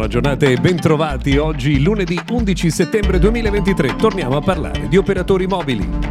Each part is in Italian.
buona giornata e bentrovati. Oggi lunedì 11 settembre 2023 torniamo a parlare di operatori mobili.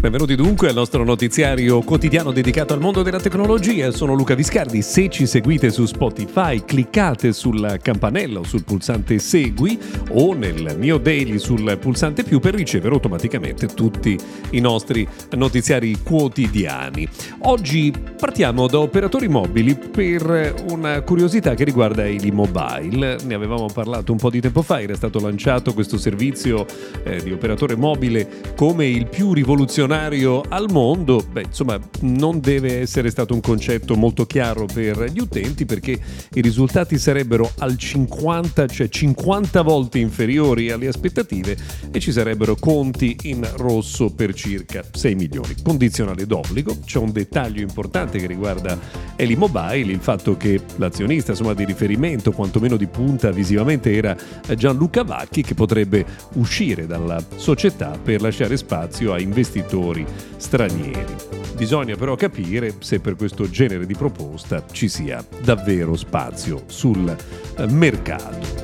Benvenuti dunque al nostro notiziario quotidiano dedicato al mondo della tecnologia. Sono Luca Viscardi. Se ci seguite su Spotify, cliccate sul campanello, sul pulsante Segui o nel mio daily sul pulsante più per ricevere automaticamente tutti i nostri notiziari quotidiani. Oggi partiamo da operatori mobili per una curiosità che riguarda Eli Mobile. Ne avevamo parlato un po' di tempo fa, era stato lanciato questo servizio eh, di operatore mobile come il più rivoluzionario milionario al mondo, beh, insomma, non deve essere stato un concetto molto chiaro per gli utenti perché i risultati sarebbero al 50, cioè 50 volte inferiori alle aspettative e ci sarebbero conti in rosso per circa 6 milioni. Condizionale d'obbligo, c'è un dettaglio importante che riguarda Eli Mobile, il fatto che l'azionista insomma, di riferimento, quantomeno di punta visivamente, era Gianluca Vacchi che potrebbe uscire dalla società per lasciare spazio a investitori investitori stranieri. Bisogna però capire se per questo genere di proposta ci sia davvero spazio sul eh, mercato.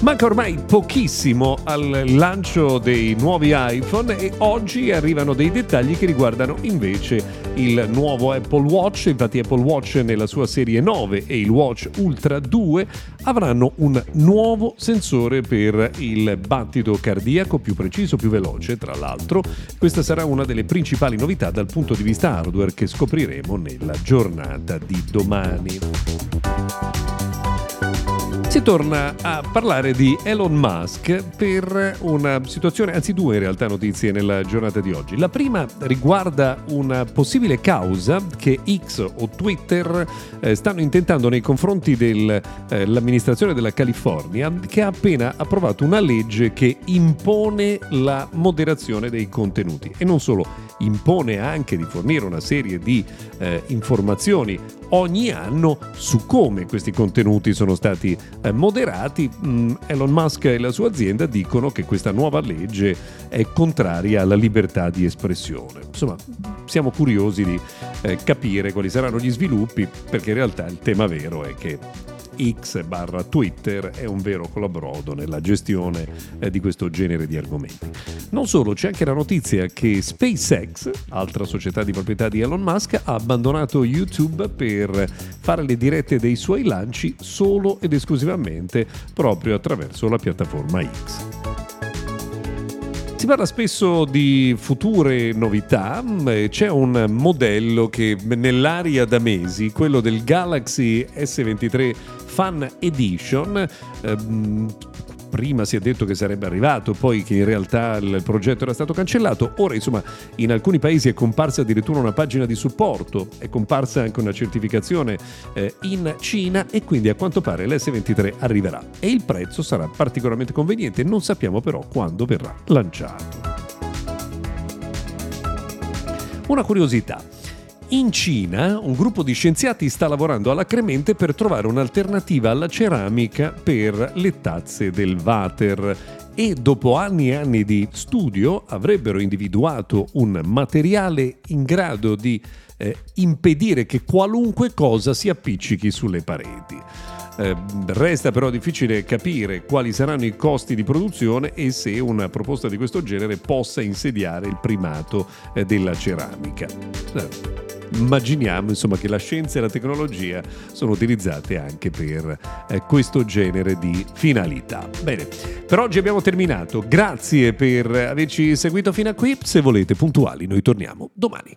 Manca ormai pochissimo al lancio dei nuovi iPhone e oggi arrivano dei dettagli che riguardano invece il nuovo Apple Watch. Infatti Apple Watch nella sua serie 9 e il Watch Ultra 2 avranno un nuovo sensore per il battito cardiaco più preciso, più veloce. Tra l'altro questa sarà una delle principali novità dal punto di vista hardware che scopriremo nella giornata di domani. Si torna a parlare di Elon Musk per una situazione, anzi due in realtà notizie nella giornata di oggi. La prima riguarda una possibile causa che X o Twitter eh, stanno intentando nei confronti dell'amministrazione eh, della California che ha appena approvato una legge che impone la moderazione dei contenuti e non solo, impone anche di fornire una serie di eh, informazioni ogni anno su come questi contenuti sono stati eh, moderati. Mm, Elon Musk e la sua azienda dicono che questa nuova legge è contraria alla libertà di espressione. Insomma, siamo curiosi di eh, capire quali saranno gli sviluppi perché in realtà il tema vero è che X barra Twitter è un vero colabrodo nella gestione eh, di questo genere di argomenti. Non solo, c'è anche la notizia che SpaceX, altra società di proprietà di Elon Musk, ha abbandonato YouTube per fare le dirette dei suoi lanci solo ed esclusivamente proprio attraverso la piattaforma X. Si parla spesso di future novità, c'è un modello che nell'aria da mesi, quello del Galaxy S23 Fan Edition, ehm, prima si è detto che sarebbe arrivato, poi che in realtà il progetto era stato cancellato, ora insomma in alcuni paesi è comparsa addirittura una pagina di supporto, è comparsa anche una certificazione eh, in Cina e quindi a quanto pare l'S23 arriverà e il prezzo sarà particolarmente conveniente, non sappiamo però quando verrà lanciato. Una curiosità. In Cina un gruppo di scienziati sta lavorando alacremente per trovare un'alternativa alla ceramica per le tazze del water e dopo anni e anni di studio avrebbero individuato un materiale in grado di eh, impedire che qualunque cosa si appiccichi sulle pareti. Eh, resta però difficile capire quali saranno i costi di produzione e se una proposta di questo genere possa insediare il primato eh, della ceramica. Eh immaginiamo insomma, che la scienza e la tecnologia sono utilizzate anche per eh, questo genere di finalità. Bene, per oggi abbiamo terminato. Grazie per averci seguito fino a qui. Se volete puntuali, noi torniamo domani.